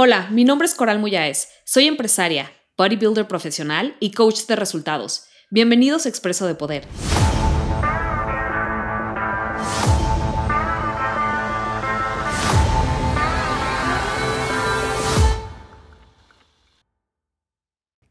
Hola, mi nombre es Coral Muyáez. Soy empresaria, bodybuilder profesional y coach de resultados. Bienvenidos a Expreso de Poder.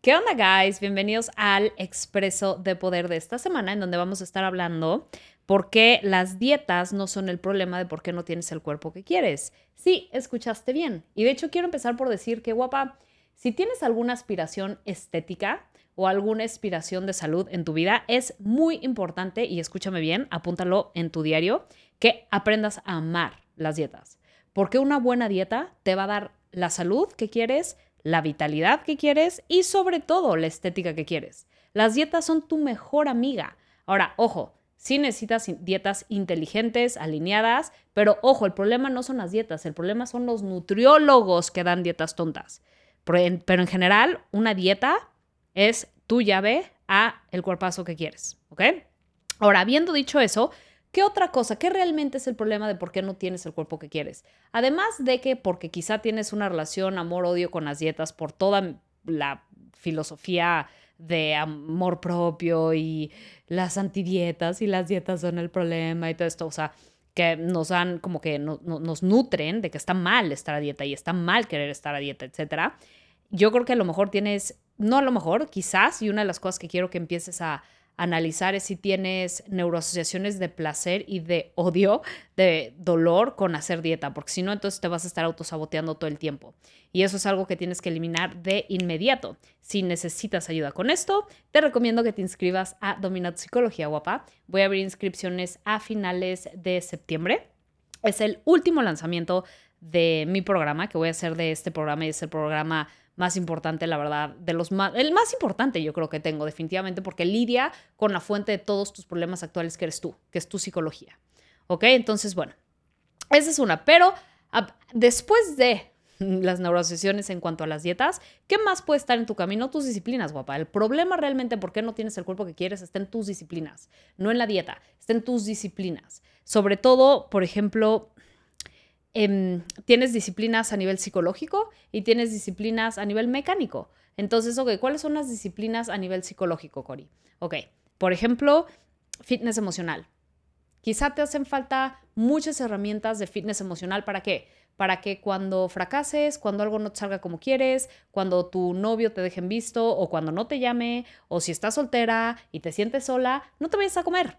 ¿Qué onda, guys? Bienvenidos al Expreso de Poder de esta semana, en donde vamos a estar hablando por qué las dietas no son el problema de por qué no tienes el cuerpo que quieres. Sí, escuchaste bien. Y de hecho quiero empezar por decir que, guapa, si tienes alguna aspiración estética o alguna aspiración de salud en tu vida, es muy importante, y escúchame bien, apúntalo en tu diario, que aprendas a amar las dietas. Porque una buena dieta te va a dar la salud que quieres, la vitalidad que quieres y sobre todo la estética que quieres. Las dietas son tu mejor amiga. Ahora, ojo, Sí necesitas dietas inteligentes, alineadas, pero ojo, el problema no son las dietas, el problema son los nutriólogos que dan dietas tontas. Pero en, general, una dieta es tu llave a el cuerpazo que quieres, ¿ok? Ahora, habiendo dicho eso, ¿qué otra cosa? ¿Qué realmente es el problema de por qué no tienes el cuerpo que quieres? Además de que porque quizá tienes una relación amor-odio con las dietas por toda la filosofía de amor propio y las antidietas y las dietas son el problema y todo esto, o sea, que nos dan como que nos nutren de que está mal estar a dieta y está mal querer estar a dieta, etcétera. Yo creo que a lo mejor tienes, no a lo mejor, quizás, y una de las cosas que quiero que empieces a, analizar es si tienes neuroasociaciones de placer y de odio, de dolor con hacer dieta, porque si no, entonces te vas a estar autosaboteando todo el tiempo. Y eso es algo que tienes que eliminar de inmediato. Si necesitas ayuda con esto, te recomiendo que te inscribas a Domina Psicología Guapa. Voy a abrir inscripciones a finales de septiembre. Es el último lanzamiento de mi programa, que voy a hacer de este programa y es el programa más importante, la verdad, de los más, el más importante yo creo que tengo definitivamente, porque lidia con la fuente de todos tus problemas actuales que eres tú, que es tu psicología. ¿Ok? Entonces, bueno, esa es una, pero después de las neurosesiones en cuanto a las dietas, ¿qué más puede estar en tu camino? Tus disciplinas, guapa. El problema realmente por qué no tienes el cuerpo que quieres está en tus disciplinas, no en la dieta, está en tus disciplinas. Sobre todo, por ejemplo, Em, tienes disciplinas a nivel psicológico y tienes disciplinas a nivel mecánico. Entonces, ok, ¿cuáles son las disciplinas a nivel psicológico, Cori? Ok, por ejemplo, fitness emocional. Quizá te hacen falta muchas herramientas de fitness emocional. ¿Para qué? Para que cuando fracases, cuando algo no salga como quieres, cuando tu novio te deje en visto o cuando no te llame o si estás soltera y te sientes sola, no te vayas a comer.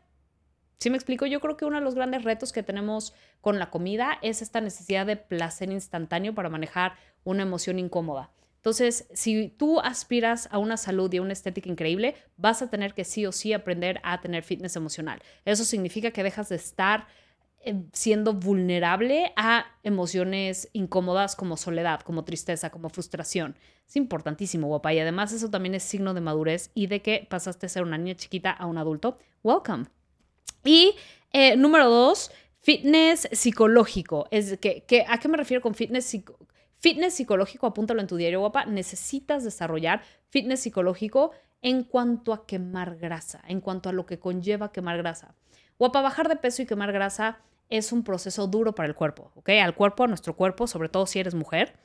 ¿Sí me explico? Yo creo que uno de los grandes retos que tenemos con la comida es esta necesidad de placer instantáneo para manejar una emoción incómoda. Entonces, si tú aspiras a una salud y a una estética increíble, vas a tener que sí o sí aprender a tener fitness emocional. Eso significa que dejas de estar eh, siendo vulnerable a emociones incómodas como soledad, como tristeza, como frustración. Es importantísimo, guapa. Y además eso también es signo de madurez y de que pasaste a ser una niña chiquita a un adulto. Welcome. Y eh, número dos, fitness psicológico. Es que, ¿A qué me refiero con fitness Fitness psicológico, apúntalo en tu diario, guapa. Necesitas desarrollar fitness psicológico en cuanto a quemar grasa, en cuanto a lo que conlleva quemar grasa. Guapa, bajar de peso y quemar grasa es un proceso duro para el cuerpo, ¿ok? Al cuerpo, a nuestro cuerpo, sobre todo si eres mujer,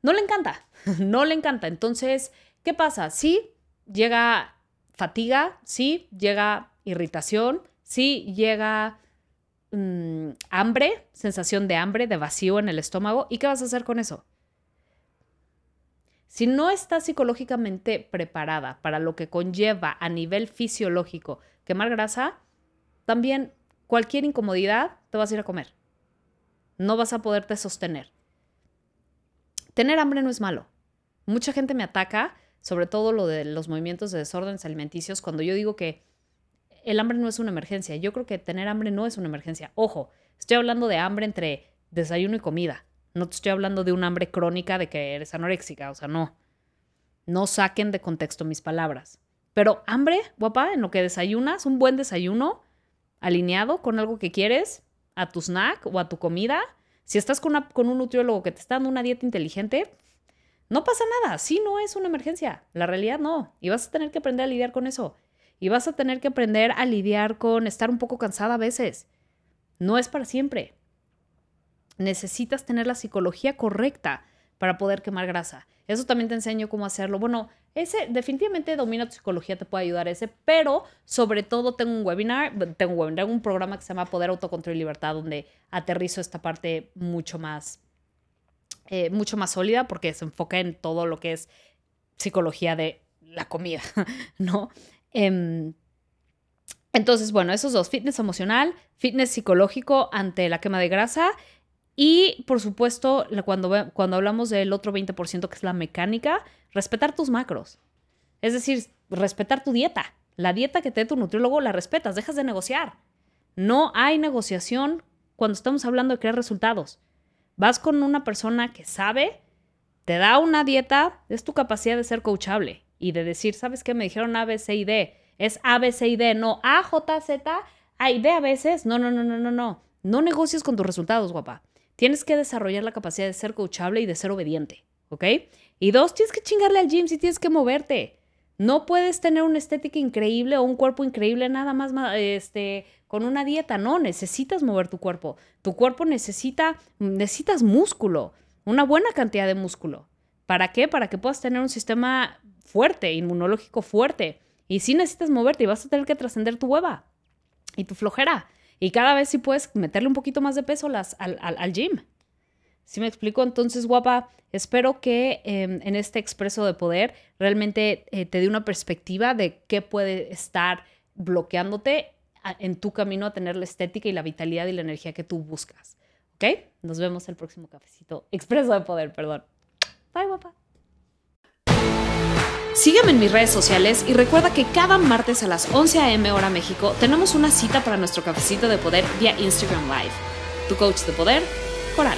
no le encanta, no le encanta. Entonces, ¿qué pasa? Sí, llega fatiga, sí, llega irritación, sí llega mm, hambre, sensación de hambre, de vacío en el estómago. ¿Y qué vas a hacer con eso? Si no estás psicológicamente preparada para lo que conlleva a nivel fisiológico quemar grasa, también cualquier incomodidad te vas a ir a comer. No vas a poderte sostener. Tener hambre no es malo. Mucha gente me ataca, sobre todo lo de los movimientos de desórdenes alimenticios, cuando yo digo que el hambre no es una emergencia. Yo creo que tener hambre no es una emergencia. Ojo, estoy hablando de hambre entre desayuno y comida. No te estoy hablando de un hambre crónica de que eres anoréxica, o sea, no. No saquen de contexto mis palabras. Pero hambre, guapa, en lo que desayunas, un buen desayuno alineado con algo que quieres, a tu snack o a tu comida. Si estás con, un nutriólogo que te está dando una dieta inteligente, no pasa nada. Sí, no es una emergencia. La realidad no. Y vas a tener que aprender a lidiar con eso y vas a tener que aprender a lidiar con estar un poco cansada a veces. No es para siempre. Necesitas tener la psicología correcta para poder quemar grasa. Eso también te enseño cómo hacerlo. Bueno, ese definitivamente domina tu psicología, te puede ayudar ese, pero sobre todo tengo un webinar, tengo un webinar, un programa que se llama Poder, Autocontrol y Libertad, donde aterrizo esta parte mucho más, eh, mucho más sólida porque se enfoca en todo lo que es psicología de la comida, ¿no? Em, entonces, bueno, esos dos, fitness emocional, fitness psicológico ante la quema de grasa y, por supuesto, cuando, cuando hablamos del otro 20% que es la mecánica, respetar tus macros. Es decir, respetar tu dieta. La dieta que te dé tu nutriólogo la respetas, dejas de negociar. No hay negociación cuando estamos hablando de crear resultados. Vas con una persona que sabe, te da una dieta, es tu capacidad de ser coachable y de decir, ¿sabes qué? Me dijeron A, B, C y D. Es A, B, C y D, no A, J, Z, A y D a veces. No, no, no, no, no, no. No negocies con tus resultados, guapa. Tienes que desarrollar la capacidad de ser coachable y de ser obediente, ¿ok? Y dos, tienes que chingarle al gym si tienes que moverte. No puedes tener una estética increíble o un cuerpo increíble nada más este, con una dieta. No, necesitas mover tu cuerpo. Tu cuerpo necesita, necesitas músculo, una buena cantidad de músculo. ¿Para qué? Para que puedas tener un sistema fuerte, inmunológico fuerte. Y sí necesitas moverte y vas a tener que trascender tu hueva y tu flojera. Y cada vez sí puedes meterle un poquito más de peso las, al, al gym. ¿Sí me explico? Entonces, guapa, espero que em, en este expreso de poder realmente eh, te dé una perspectiva de qué puede estar bloqueándote en tu camino a tener la estética y la vitalidad y la energía que tú buscas. ¿Ok? Nos vemos el próximo cafecito. Expreso de poder, perdón. Bye, guapa. Sígueme en mis redes sociales y recuerda que cada martes a las 11 a.m. hora México tenemos una cita para nuestro cafecito de poder vía Instagram Live. Tu coach de poder, Coral.